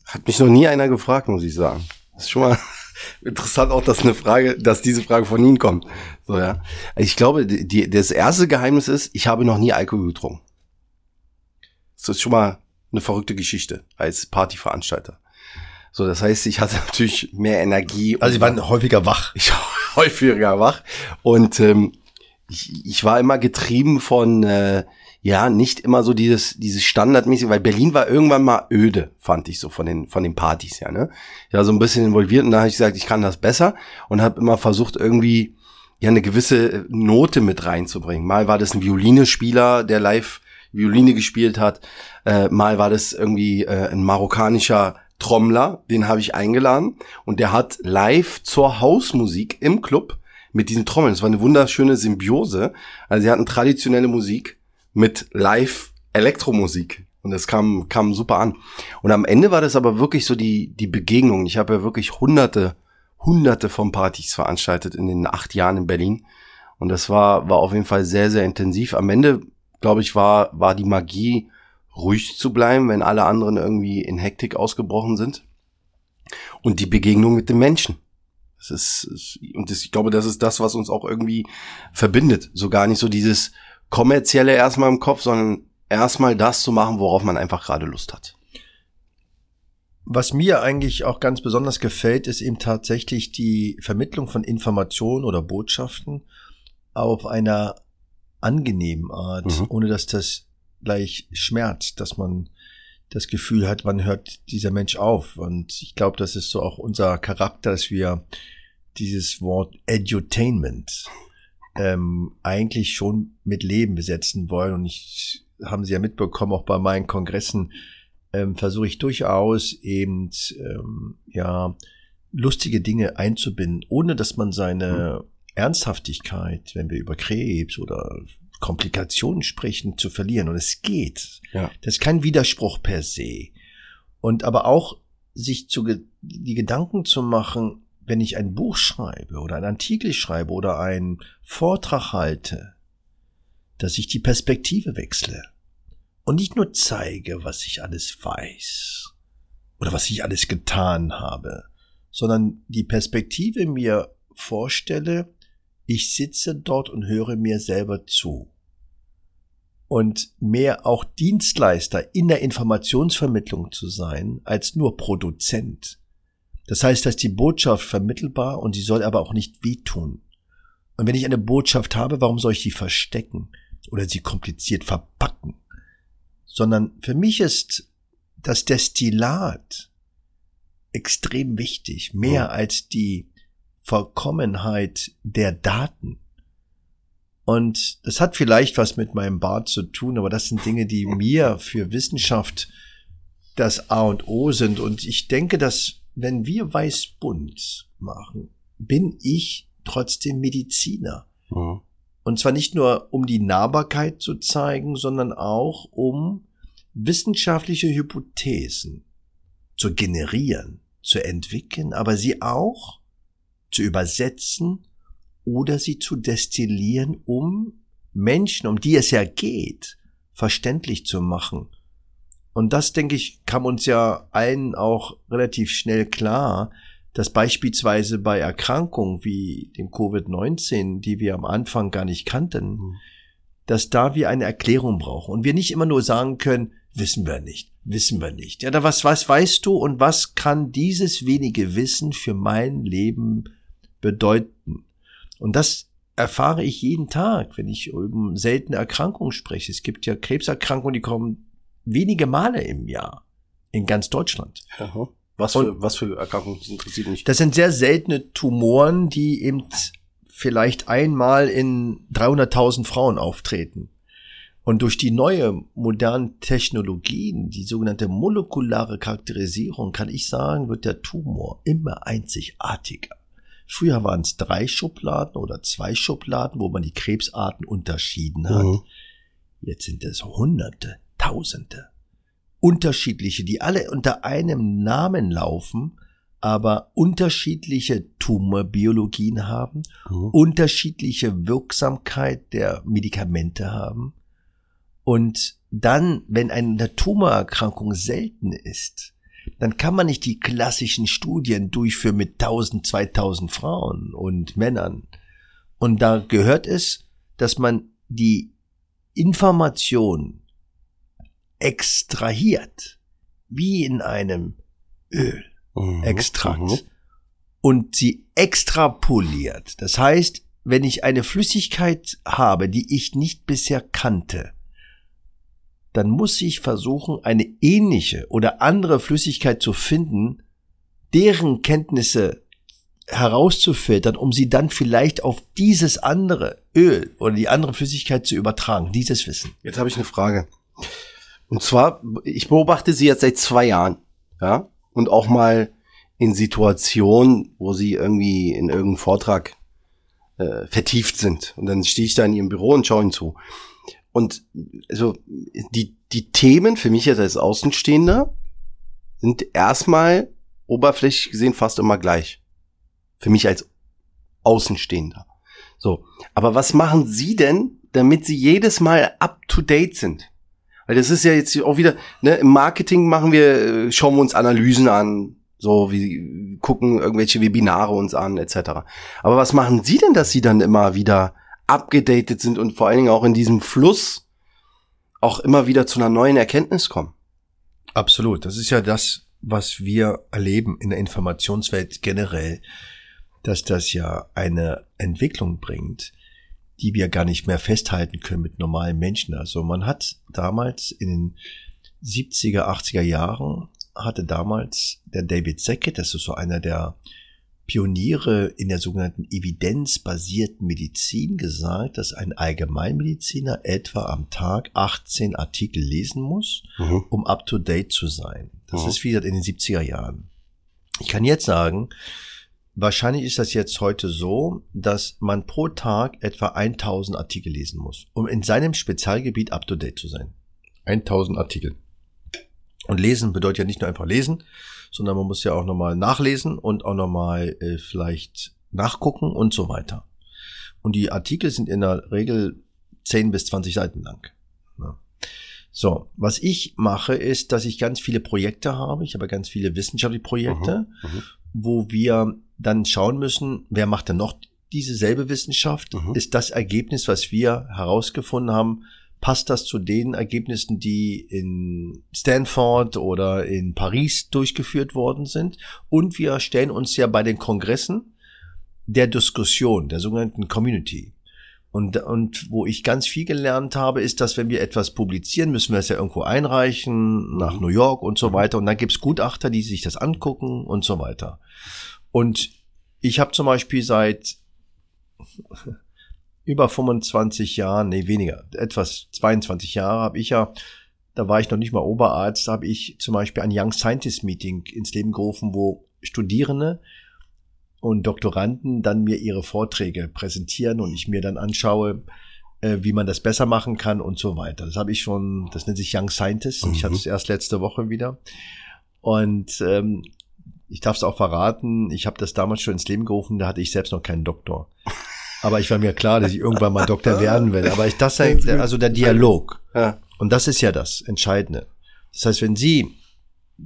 Hat mich noch nie einer gefragt, muss ich sagen. Das ist schon mal interessant auch, dass eine Frage, dass diese Frage von Ihnen kommt. So, ja. Ich glaube, die, das erste Geheimnis ist, ich habe noch nie Alkohol getrunken. Das ist schon mal eine verrückte Geschichte als Partyveranstalter. So, das heißt, ich hatte natürlich mehr Energie. Also Sie waren häufiger wach. Ich war häufiger wach. Und ähm, ich, ich war immer getrieben von äh, ja, nicht immer so dieses, dieses standardmäßig, weil Berlin war irgendwann mal öde, fand ich so von den, von den Partys, ja, ne? Ich war so ein bisschen involviert und da habe ich gesagt, ich kann das besser und habe immer versucht irgendwie, ja, eine gewisse Note mit reinzubringen. Mal war das ein Violinespieler, der live Violine gespielt hat, äh, mal war das irgendwie äh, ein marokkanischer Trommler, den habe ich eingeladen und der hat live zur Hausmusik im Club mit diesen Trommeln. Es war eine wunderschöne Symbiose. Also sie hatten traditionelle Musik mit Live-Elektromusik. Und das kam, kam super an. Und am Ende war das aber wirklich so die, die Begegnung. Ich habe ja wirklich hunderte, hunderte von Partys veranstaltet in den acht Jahren in Berlin. Und das war, war auf jeden Fall sehr, sehr intensiv. Am Ende, glaube ich, war, war die Magie, ruhig zu bleiben, wenn alle anderen irgendwie in Hektik ausgebrochen sind. Und die Begegnung mit den Menschen. Das ist, und das, ich glaube, das ist das, was uns auch irgendwie verbindet. So gar nicht so dieses, kommerzielle erstmal im Kopf, sondern erstmal das zu machen, worauf man einfach gerade Lust hat. Was mir eigentlich auch ganz besonders gefällt, ist eben tatsächlich die Vermittlung von Informationen oder Botschaften auf einer angenehmen Art, mhm. ohne dass das gleich schmerzt, dass man das Gefühl hat, wann hört dieser Mensch auf. Und ich glaube, das ist so auch unser Charakter, dass wir dieses Wort Edutainment ähm, eigentlich schon mit Leben besetzen wollen. Und ich haben Sie ja mitbekommen, auch bei meinen Kongressen ähm, versuche ich durchaus eben ähm, ja lustige Dinge einzubinden, ohne dass man seine mhm. Ernsthaftigkeit, wenn wir über Krebs oder Komplikationen sprechen, zu verlieren. Und es geht. Ja. Das ist kein Widerspruch per se. Und aber auch sich zu, die Gedanken zu machen, wenn ich ein Buch schreibe oder einen Artikel schreibe oder einen Vortrag halte, dass ich die Perspektive wechsle und nicht nur zeige, was ich alles weiß oder was ich alles getan habe, sondern die Perspektive mir vorstelle, ich sitze dort und höre mir selber zu. Und mehr auch Dienstleister in der Informationsvermittlung zu sein, als nur Produzent. Das heißt, dass die Botschaft vermittelbar und sie soll aber auch nicht wehtun. Und wenn ich eine Botschaft habe, warum soll ich die verstecken oder sie kompliziert verpacken? Sondern für mich ist das Destillat extrem wichtig, mehr als die Vollkommenheit der Daten. Und das hat vielleicht was mit meinem Bart zu tun, aber das sind Dinge, die mir für Wissenschaft das A und O sind. Und ich denke, dass wenn wir weiß-bunt machen, bin ich trotzdem Mediziner. Mhm. Und zwar nicht nur, um die Nahbarkeit zu zeigen, sondern auch, um wissenschaftliche Hypothesen zu generieren, zu entwickeln, aber sie auch zu übersetzen oder sie zu destillieren, um Menschen, um die es ja geht, verständlich zu machen und das, denke ich, kam uns ja allen auch relativ schnell klar, dass beispielsweise bei Erkrankungen wie dem Covid-19, die wir am Anfang gar nicht kannten, mhm. dass da wir eine Erklärung brauchen und wir nicht immer nur sagen können, wissen wir nicht, wissen wir nicht. Ja, da was, was weißt du und was kann dieses wenige Wissen für mein Leben bedeuten? Und das erfahre ich jeden Tag, wenn ich über seltene Erkrankungen spreche. Es gibt ja Krebserkrankungen, die kommen wenige Male im Jahr in ganz Deutschland. Aha. Was für, was für Erkrankungen das interessiert mich? Das sind sehr seltene Tumoren, die eben vielleicht einmal in 300.000 Frauen auftreten. Und durch die neue modernen Technologien, die sogenannte molekulare Charakterisierung, kann ich sagen, wird der Tumor immer einzigartiger. Früher waren es drei Schubladen oder zwei Schubladen, wo man die Krebsarten unterschieden hat. Mhm. Jetzt sind es Hunderte, Tausende. Unterschiedliche, die alle unter einem Namen laufen, aber unterschiedliche Tumorbiologien haben, mhm. unterschiedliche Wirksamkeit der Medikamente haben. Und dann, wenn eine Tumorerkrankung selten ist, dann kann man nicht die klassischen Studien durchführen mit 1000, 2000 Frauen und Männern. Und da gehört es, dass man die Information extrahiert, wie in einem Ölextrakt, mhm. und sie extrapoliert. Das heißt, wenn ich eine Flüssigkeit habe, die ich nicht bisher kannte, dann muss ich versuchen, eine ähnliche oder andere Flüssigkeit zu finden, deren Kenntnisse herauszufiltern, um sie dann vielleicht auf dieses andere Öl oder die andere Flüssigkeit zu übertragen, dieses Wissen. Jetzt habe ich eine Frage. Und zwar, ich beobachte sie jetzt seit zwei Jahren, ja, und auch mal in Situationen, wo sie irgendwie in irgendeinem Vortrag äh, vertieft sind. Und dann stehe ich da in ihrem Büro und schaue ihnen zu. Und also die, die Themen für mich jetzt als Außenstehender sind erstmal oberflächlich gesehen fast immer gleich. Für mich als Außenstehender. So. Aber was machen Sie denn, damit Sie jedes Mal up to date sind? Weil das ist ja jetzt auch wieder, ne, im Marketing machen wir, äh, schauen wir uns Analysen an, so wie gucken irgendwelche Webinare uns an, etc. Aber was machen Sie denn, dass Sie dann immer wieder abgedatet sind und vor allen Dingen auch in diesem Fluss auch immer wieder zu einer neuen Erkenntnis kommen? Absolut. Das ist ja das, was wir erleben in der Informationswelt generell, dass das ja eine Entwicklung bringt, die wir gar nicht mehr festhalten können mit normalen Menschen. Also man hat damals in den 70er, 80er Jahren hatte damals der David Sackett, das ist so einer der Pioniere in der sogenannten evidenzbasierten Medizin gesagt, dass ein Allgemeinmediziner etwa am Tag 18 Artikel lesen muss, mhm. um up to date zu sein. Das mhm. ist wieder in den 70er Jahren. Ich kann jetzt sagen, Wahrscheinlich ist das jetzt heute so, dass man pro Tag etwa 1000 Artikel lesen muss, um in seinem Spezialgebiet up to date zu sein. 1000 Artikel. Und lesen bedeutet ja nicht nur einfach lesen, sondern man muss ja auch nochmal nachlesen und auch nochmal äh, vielleicht nachgucken und so weiter. Und die Artikel sind in der Regel 10 bis 20 Seiten lang. Ja. So, was ich mache, ist, dass ich ganz viele Projekte habe. Ich habe ganz viele wissenschaftliche Projekte, mhm, mhm. wo wir dann schauen müssen, wer macht denn noch diese selbe Wissenschaft? Mhm. Ist das Ergebnis, was wir herausgefunden haben, passt das zu den Ergebnissen, die in Stanford oder in Paris durchgeführt worden sind? Und wir stellen uns ja bei den Kongressen der Diskussion, der sogenannten Community. Und, und wo ich ganz viel gelernt habe, ist, dass wenn wir etwas publizieren, müssen wir es ja irgendwo einreichen, nach New York und so weiter. Und dann gibt's Gutachter, die sich das angucken und so weiter. Und ich habe zum Beispiel seit über 25 Jahren, nee, weniger, etwas 22 Jahre habe ich ja, da war ich noch nicht mal Oberarzt, da habe ich zum Beispiel ein Young Scientist Meeting ins Leben gerufen, wo Studierende und Doktoranden dann mir ihre Vorträge präsentieren und ich mir dann anschaue, äh, wie man das besser machen kann und so weiter. Das habe ich schon, das nennt sich Young Scientist. Ich hatte es erst letzte Woche wieder. Und ähm, ich darf es auch verraten, ich habe das damals schon ins Leben gerufen, da hatte ich selbst noch keinen Doktor. Aber ich war mir klar, dass ich irgendwann mal Doktor werden will. Aber ich, das also der Dialog. Ja. Und das ist ja das Entscheidende. Das heißt, wenn Sie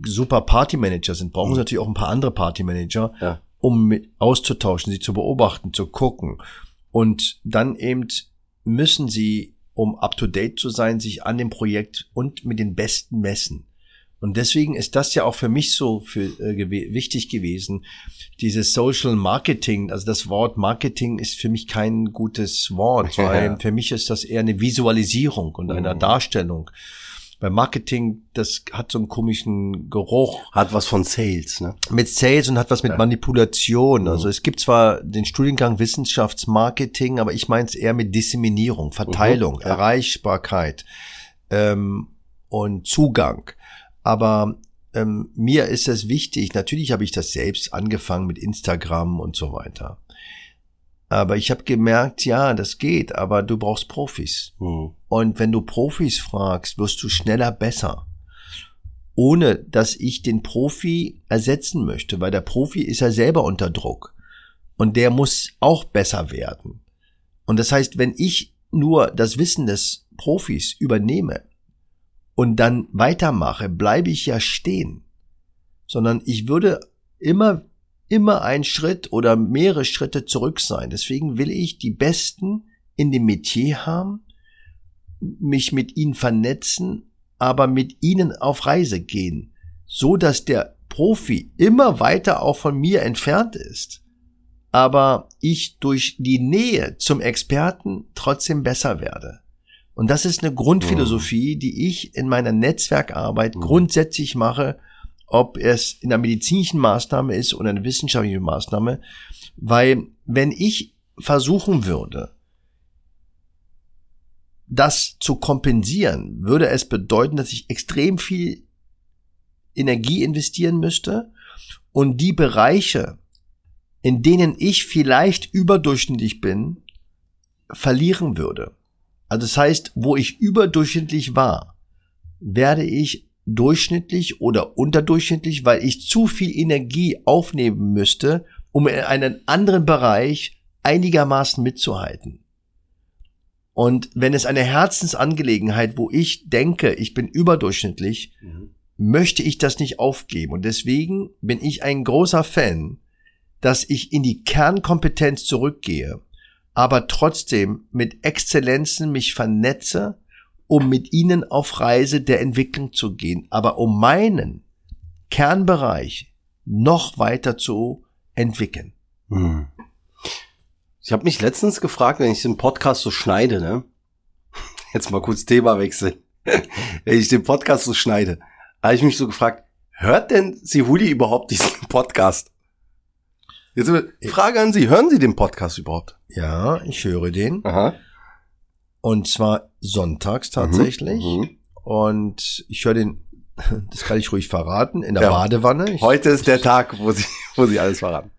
super Partymanager sind, brauchen Sie natürlich auch ein paar andere Partymanager, Ja. um mit auszutauschen, sie zu beobachten, zu gucken. Und dann eben müssen Sie, um up to date zu sein, sich an dem Projekt und mit den Besten messen. Und deswegen ist das ja auch für mich so für, äh, gew wichtig gewesen. Dieses Social Marketing, also das Wort Marketing ist für mich kein gutes Wort, weil Ja. für mich ist das eher eine Visualisierung und eine Mhm. Darstellung. Bei Marketing, das hat so einen komischen Geruch Hat was von Sales, ne? mit Sales und hat was mit Ja. Manipulation. Also Mhm. es gibt zwar den Studiengang Wissenschaftsmarketing, aber ich meine es eher mit Disseminierung, Verteilung, Mhm, ja. Erreichbarkeit ähm, und Zugang. Aber ähm, mir ist es wichtig, natürlich habe ich das selbst angefangen mit Instagram und so weiter. Aber ich habe gemerkt, ja, das geht, aber du brauchst Profis. Mhm. Und wenn du Profis fragst, wirst du schneller besser. Ohne dass ich den Profi ersetzen möchte, weil der Profi ist ja selber unter Druck. Und der muss auch besser werden. Und das heißt, wenn ich nur das Wissen des Profis übernehme und dann weitermache, bleibe ich ja stehen. Sondern ich würde immer, immer einen Schritt oder mehrere Schritte zurück sein. Deswegen will ich die Besten in dem Metier haben, mich mit ihnen vernetzen, aber mit ihnen auf Reise gehen, so dass der Profi immer weiter auch von mir entfernt ist, aber ich durch die Nähe zum Experten trotzdem besser werde. Und das ist eine Grundphilosophie, die ich in meiner Netzwerkarbeit Mhm. grundsätzlich mache, ob es in einer medizinischen Maßnahme ist oder eine wissenschaftliche Maßnahme, weil wenn ich versuchen würde, das zu kompensieren, würde es bedeuten, dass ich extrem viel Energie investieren müsste und die Bereiche, in denen ich vielleicht überdurchschnittlich bin, verlieren würde. Also das heißt, wo ich überdurchschnittlich war, werde ich durchschnittlich oder unterdurchschnittlich, weil ich zu viel Energie aufnehmen müsste, um in einen anderen Bereich einigermaßen mitzuhalten. Und wenn es eine Herzensangelegenheit, wo ich denke, ich bin überdurchschnittlich, Mhm. möchte ich das nicht aufgeben. Und deswegen bin ich ein großer Fan, dass ich in die Kernkompetenz zurückgehe, aber trotzdem mit Exzellenzen mich vernetze, um mit ihnen auf Reise der Entwicklung zu gehen, aber um meinen Kernbereich noch weiter zu entwickeln. Hm. Ich habe mich letztens gefragt, wenn ich den Podcast so schneide, ne? Jetzt mal kurz Thema wechseln. wenn ich den Podcast so schneide, habe ich mich so gefragt, hört denn Sihuli überhaupt diesen Podcast? Jetzt Frage an Sie, hören Sie den Podcast überhaupt? Ja, ich höre den. Aha. Und zwar sonntags tatsächlich. Mhm. Und ich höre den, das kann ich ruhig verraten, in der Ja. Badewanne. Ich, Heute ist der Tag, wo Sie, wo Sie alles verraten.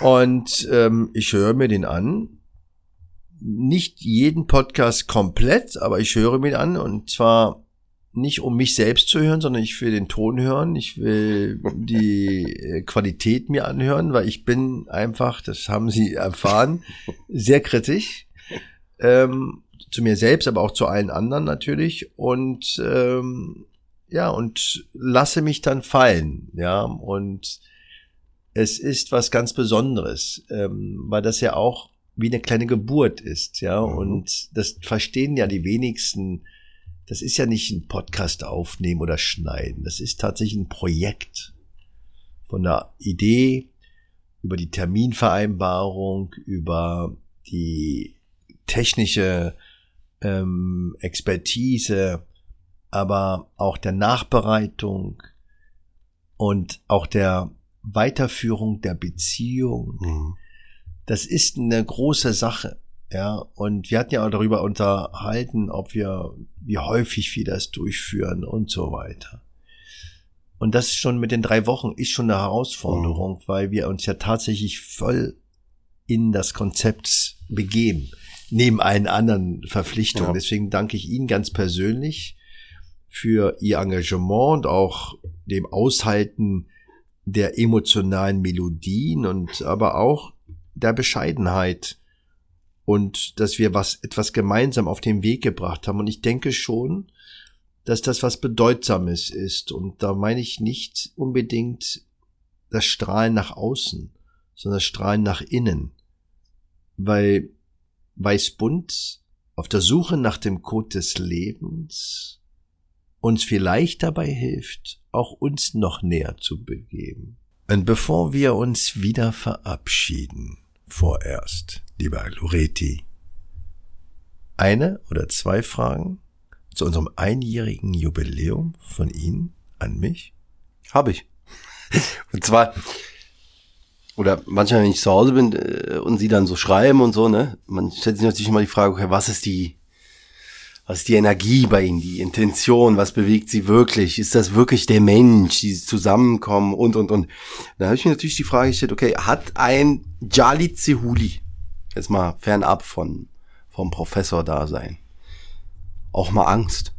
Und ähm, ich höre mir den an. Nicht jeden Podcast komplett, aber ich höre mir den an und zwar nicht um mich selbst zu hören, sondern ich will den Ton hören. Ich will die äh, Qualität mir anhören, weil ich bin einfach, das haben Sie erfahren, sehr kritisch. Ähm, zu mir selbst, aber auch zu allen anderen natürlich. Und ähm, ja, und lasse mich dann fallen. Ja, und es ist was ganz Besonderes, ähm, weil das ja auch wie eine kleine Geburt ist, ja. Mhm. Und das verstehen ja die wenigsten. Das ist ja nicht ein Podcast aufnehmen oder schneiden. Das ist tatsächlich ein Projekt von der Idee über die Terminvereinbarung, über die technische ähm, Expertise, aber auch der Nachbereitung und auch der Weiterführung der Beziehung. Mhm. Das ist eine große Sache. Ja, und wir hatten ja auch darüber unterhalten, ob wir, wie häufig wir das durchführen und so weiter. Und das schon mit den drei Wochen ist schon eine Herausforderung, mhm. weil wir uns ja tatsächlich voll in das Konzept begeben, neben allen anderen Verpflichtungen. Ja. Deswegen danke ich Ihnen ganz persönlich für Ihr Engagement und auch dem Aushalten der emotionalen Melodien und aber auch der Bescheidenheit und dass wir was etwas gemeinsam auf den Weg gebracht haben. Und ich denke schon, dass das was Bedeutsames ist. Und da meine ich nicht unbedingt das Strahlen nach außen, sondern das Strahlen nach innen. Weil Weißbund auf der Suche nach dem Code des Lebens uns vielleicht dabei hilft, auch uns noch näher zu begeben. Und bevor wir uns wieder verabschieden, vorerst, lieber Loreti, eine oder zwei Fragen zu unserem einjährigen Jubiläum von Ihnen an mich? Habe ich. Und zwar, oder manchmal, wenn ich zu Hause bin äh, und Sie dann so schreiben und so, ne, man stellt sich natürlich immer die Frage, okay, was ist die was ist die Energie bei ihnen, die Intention, was bewegt sie wirklich? Ist das wirklich der Mensch, die zusammenkommen und, und, und. Da habe ich mir natürlich die Frage gestellt, okay, hat ein Jali Zehuli, jetzt mal fernab von, vom Professor da sein, auch mal Angst?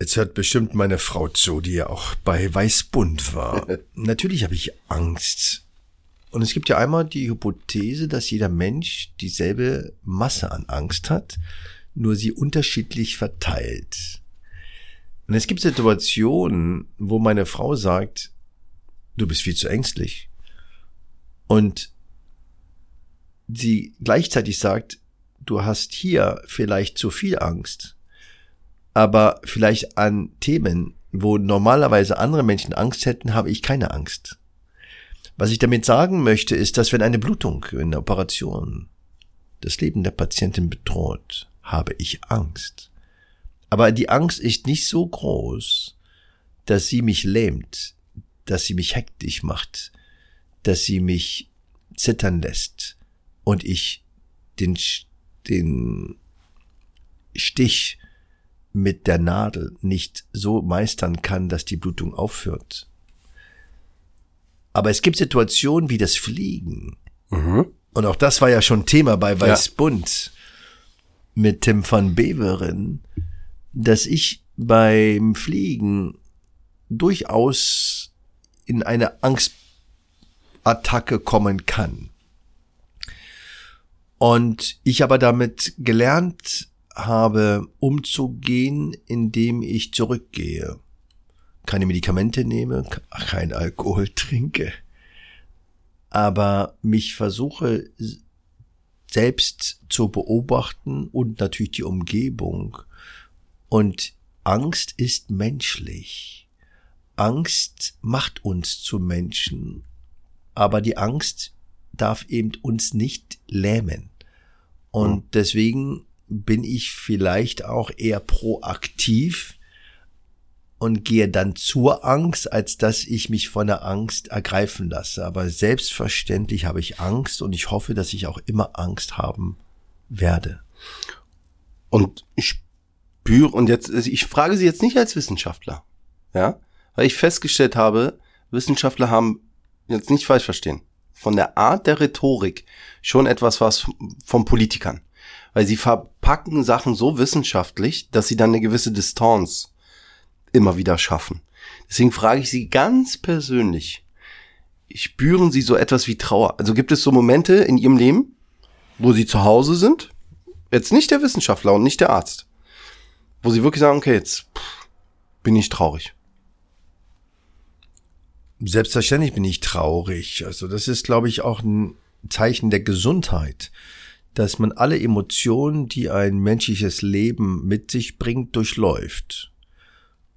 Jetzt hört bestimmt meine Frau zu, die ja auch bei Weißbund war. Natürlich habe ich Angst. Und es gibt ja einmal die Hypothese, dass jeder Mensch dieselbe Masse an Angst hat, nur sie unterschiedlich verteilt. Und es gibt Situationen, wo meine Frau sagt, du bist viel zu ängstlich. Und sie gleichzeitig sagt, du hast hier vielleicht zu viel Angst, aber vielleicht an Themen, wo normalerweise andere Menschen Angst hätten, habe ich keine Angst. Was ich damit sagen möchte, ist, dass wenn eine Blutung in der Operation das Leben der Patientin bedroht, habe ich Angst. Aber die Angst ist nicht so groß, dass sie mich lähmt, dass sie mich hektisch macht, dass sie mich zittern lässt und ich den, den Stich mit der Nadel nicht so meistern kann, dass die Blutung aufhört. Aber es gibt Situationen wie das Fliegen. Mhm. Und auch das war ja schon Thema bei Weißbund ja. mit Tim van Beveren, dass ich beim Fliegen durchaus in eine Angstattacke kommen kann. Und ich aber damit gelernt habe, umzugehen, indem ich zurückgehe keine Medikamente nehme, kein Alkohol trinke, aber mich versuche selbst zu beobachten und natürlich die Umgebung. Und Angst ist menschlich. Angst macht uns zu Menschen, aber die Angst darf eben uns nicht lähmen. Und hm. deswegen bin ich vielleicht auch eher proaktiv, und gehe dann zur Angst, als dass ich mich von der Angst ergreifen lasse. Aber selbstverständlich habe ich Angst und ich hoffe, dass ich auch immer Angst haben werde. Und ich spüre, und jetzt, also ich frage Sie jetzt nicht als Wissenschaftler, ja, weil ich festgestellt habe, Wissenschaftler haben, jetzt nicht falsch verstehen, von der Art der Rhetorik schon etwas was von Politikern. Weil sie verpacken Sachen so wissenschaftlich, dass sie dann eine gewisse Distanz immer wieder schaffen. Deswegen frage ich Sie ganz persönlich, spüren Sie so etwas wie Trauer? Also gibt es so Momente in Ihrem Leben, wo Sie zu Hause sind? Jetzt nicht der Wissenschaftler und nicht der Arzt. Wo Sie wirklich sagen, okay, jetzt bin ich traurig. Selbstverständlich bin ich traurig. Also das ist, glaube ich, auch ein Zeichen der Gesundheit, dass man alle Emotionen, die ein menschliches Leben mit sich bringt, durchläuft.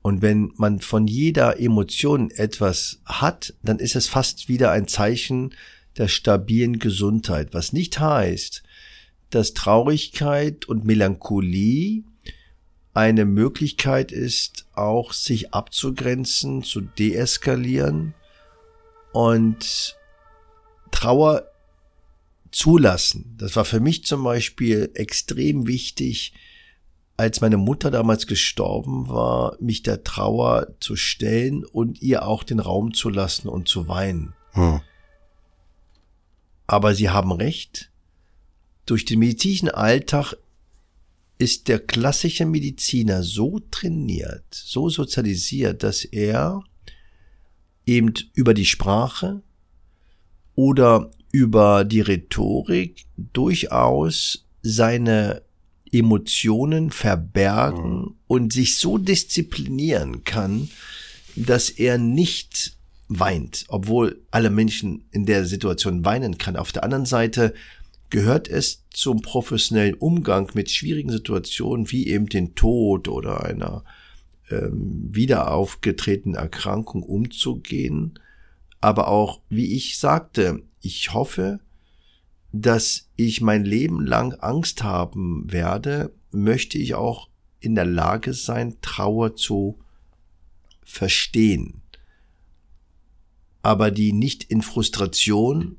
Und wenn man von jeder Emotion etwas hat, dann ist es fast wieder ein Zeichen der stabilen Gesundheit, was nicht heißt, dass Traurigkeit und Melancholie eine Möglichkeit ist, auch sich abzugrenzen, zu deeskalieren und Trauer zulassen. Das war für mich zum Beispiel extrem wichtig, als meine Mutter damals gestorben war, mich der Trauer zu stellen und ihr auch den Raum zu lassen und zu weinen. Hm. Aber Sie haben recht. Durch den medizinischen Alltag ist der klassische Mediziner so trainiert, so sozialisiert, dass er eben über die Sprache oder über die Rhetorik durchaus seine Emotionen verbergen mhm. und sich so disziplinieren kann, dass er nicht weint, obwohl alle Menschen in der Situation weinen kann. Auf der anderen Seite gehört es zum professionellen Umgang mit schwierigen Situationen wie eben den Tod oder einer ähm, wieder aufgetretenen Erkrankung umzugehen. Aber auch, wie ich sagte, ich hoffe, dass ich mein Leben lang Angst haben werde, möchte ich auch in der Lage sein, Trauer zu verstehen. Aber die nicht in Frustration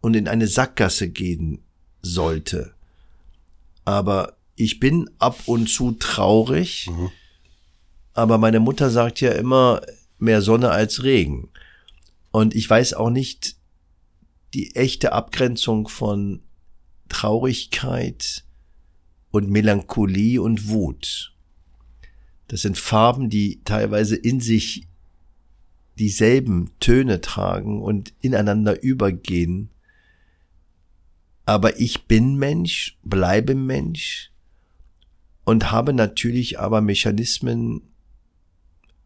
und in eine Sackgasse gehen sollte. Aber ich bin ab und zu traurig. Mhm. Aber meine Mutter sagt ja immer, mehr Sonne als Regen. Und ich weiß auch nicht die echte Abgrenzung von Traurigkeit und Melancholie und Wut. Das sind Farben, die teilweise in sich dieselben Töne tragen und ineinander übergehen aber ich bin Mensch, bleibe Mensch und habe natürlich aber Mechanismen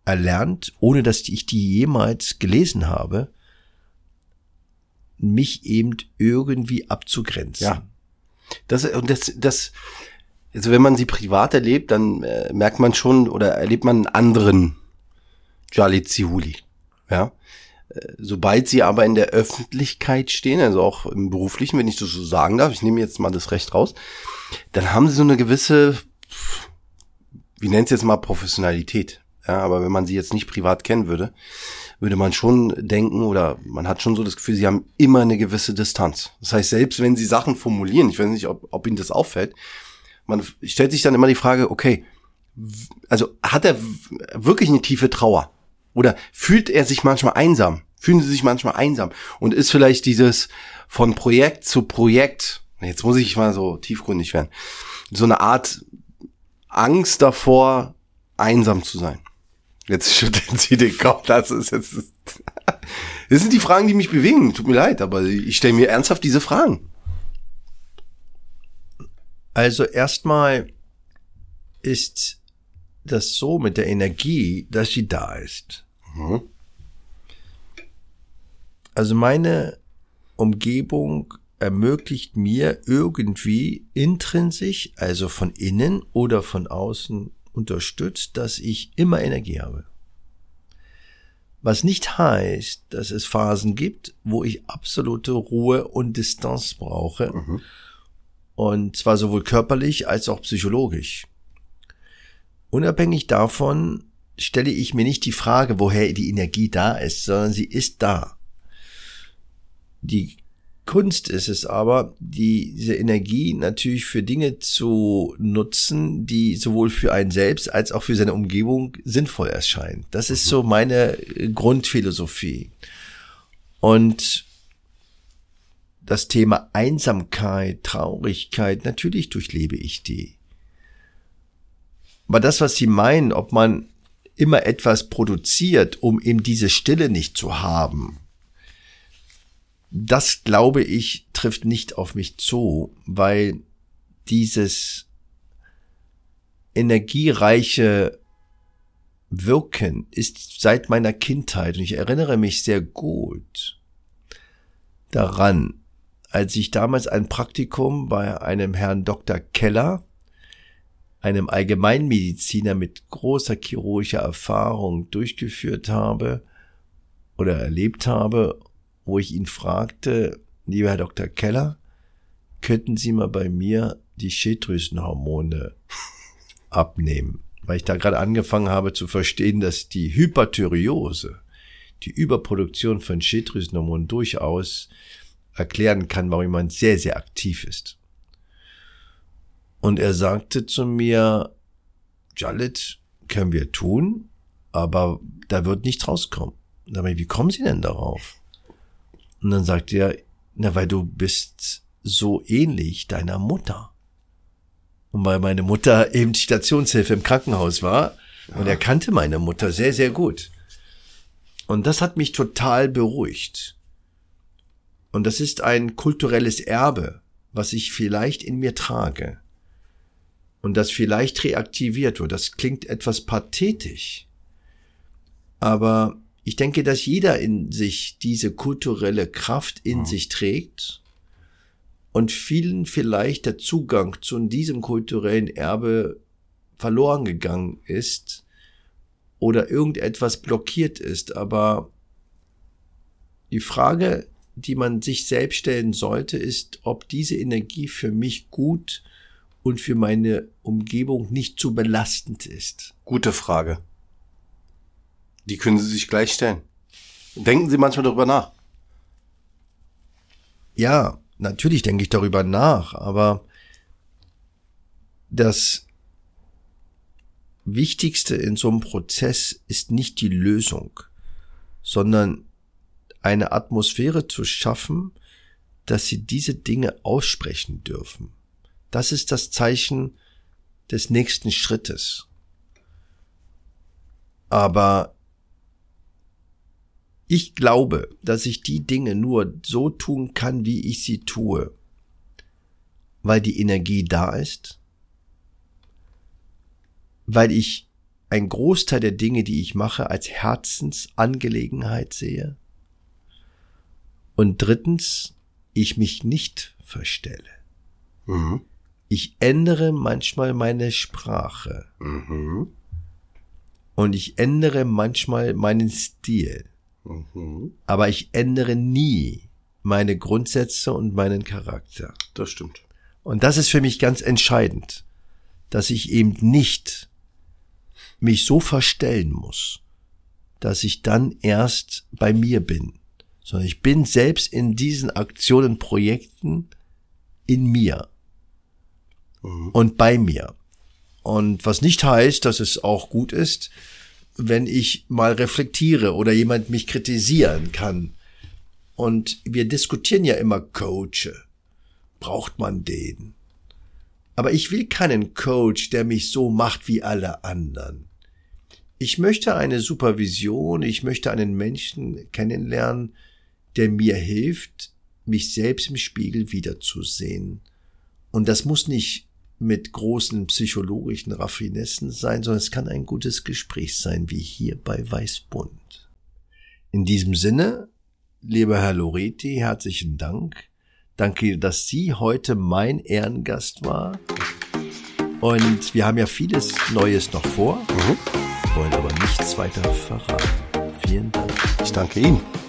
erlernt, ohne dass ich die jemals gelesen habe, mich eben irgendwie abzugrenzen. Ja. Das, und das, das, also wenn man sie privat erlebt, dann äh, merkt man schon oder erlebt man einen anderen Jali Zihuli. Ja sobald sie aber in der Öffentlichkeit stehen, also auch im beruflichen, wenn ich das so sagen darf, ich nehme jetzt mal das Recht raus, dann haben sie so eine gewisse, wie nennt es jetzt mal Professionalität. Ja, aber wenn man sie jetzt nicht privat kennen würde, würde man schon denken oder man hat schon so das Gefühl, sie haben immer eine gewisse Distanz. Das heißt, selbst wenn sie Sachen formulieren, ich weiß nicht, ob, ob ihnen das auffällt, man stellt sich dann immer die Frage, okay, also hat er wirklich eine tiefe Trauer? Oder fühlt er sich manchmal einsam? Fühlen sie sich manchmal einsam? Und ist vielleicht dieses von Projekt zu Projekt, jetzt muss ich mal so tiefgründig werden, so eine Art Angst davor, einsam zu sein? Jetzt schütteln sie den Kopf, das ist jetzt, das sind die Fragen, die mich bewegen. Tut mir leid, aber ich stelle mir ernsthaft diese Fragen. Also erstmal ist das so mit der Energie, dass sie da ist. Mhm. Also meine Umgebung ermöglicht mir irgendwie intrinsisch, also von innen oder von außen unterstützt, dass ich immer Energie habe. Was nicht heißt, dass es Phasen gibt, wo ich absolute Ruhe und Distanz brauche. Mhm. Und zwar sowohl körperlich als auch psychologisch. Unabhängig davon stelle ich mir nicht die Frage, woher die Energie da ist, sondern sie ist da. Die Kunst ist es aber, diese Energie natürlich für Dinge zu nutzen, die sowohl für einen selbst als auch für seine Umgebung sinnvoll erscheinen. Das ist so meine Grundphilosophie. Und das Thema Einsamkeit, Traurigkeit, natürlich durchlebe ich die. Aber das, was Sie meinen, ob man immer etwas produziert, um eben diese Stille nicht zu haben, das glaube ich trifft nicht auf mich zu, weil dieses energiereiche Wirken ist seit meiner Kindheit und ich erinnere mich sehr gut daran, als ich damals ein Praktikum bei einem Herrn Dr. Keller, einem Allgemeinmediziner mit großer chirurgischer Erfahrung durchgeführt habe oder erlebt habe, wo ich ihn fragte, lieber Herr Dr. Keller, könnten Sie mal bei mir die Schilddrüsenhormone abnehmen? Weil ich da gerade angefangen habe zu verstehen, dass die Hyperthyreose, die Überproduktion von Schilddrüsenhormonen durchaus erklären kann, warum jemand sehr, sehr aktiv ist. Und er sagte zu mir, Jalit, können wir tun, aber da wird nichts rauskommen. Und dann, wie kommen Sie denn darauf? Und dann sagt er, na, weil du bist so ähnlich deiner Mutter. Und weil meine Mutter eben Stationshilfe im Krankenhaus war ja. und er kannte meine Mutter sehr, sehr gut. Und das hat mich total beruhigt. Und das ist ein kulturelles Erbe, was ich vielleicht in mir trage. Und das vielleicht reaktiviert wird. Das klingt etwas pathetisch. Aber ich denke, dass jeder in sich diese kulturelle Kraft in mhm. sich trägt und vielen vielleicht der Zugang zu diesem kulturellen Erbe verloren gegangen ist oder irgendetwas blockiert ist. Aber die Frage die man sich selbst stellen sollte, ist, ob diese Energie für mich gut und für meine Umgebung nicht zu belastend ist. Gute Frage. Die können Sie sich gleich stellen. Denken Sie manchmal darüber nach? Ja, natürlich denke ich darüber nach, aber das Wichtigste in so einem Prozess ist nicht die Lösung, sondern eine Atmosphäre zu schaffen, dass sie diese Dinge aussprechen dürfen. Das ist das Zeichen des nächsten Schrittes. Aber ich glaube, dass ich die Dinge nur so tun kann, wie ich sie tue, weil die Energie da ist, weil ich ein Großteil der Dinge, die ich mache, als Herzensangelegenheit sehe, und drittens, ich mich nicht verstelle. Mhm. Ich ändere manchmal meine Sprache. Mhm. Und ich ändere manchmal meinen Stil. Mhm. Aber ich ändere nie meine Grundsätze und meinen Charakter. Das stimmt. Und das ist für mich ganz entscheidend, dass ich eben nicht mich so verstellen muss, dass ich dann erst bei mir bin sondern ich bin selbst in diesen Aktionen, Projekten in mir mhm. und bei mir. Und was nicht heißt, dass es auch gut ist, wenn ich mal reflektiere oder jemand mich kritisieren kann. Und wir diskutieren ja immer Coache. Braucht man den? Aber ich will keinen Coach, der mich so macht wie alle anderen. Ich möchte eine Supervision, ich möchte einen Menschen kennenlernen, der mir hilft, mich selbst im Spiegel wiederzusehen. Und das muss nicht mit großen psychologischen Raffinessen sein, sondern es kann ein gutes Gespräch sein, wie hier bei Weißbund. In diesem Sinne, lieber Herr Loreti, herzlichen Dank. Danke, dass Sie heute mein Ehrengast war. Und wir haben ja vieles Neues noch vor, mhm. wollen aber nichts weiter verraten. Vielen Dank. Ich danke Ihnen.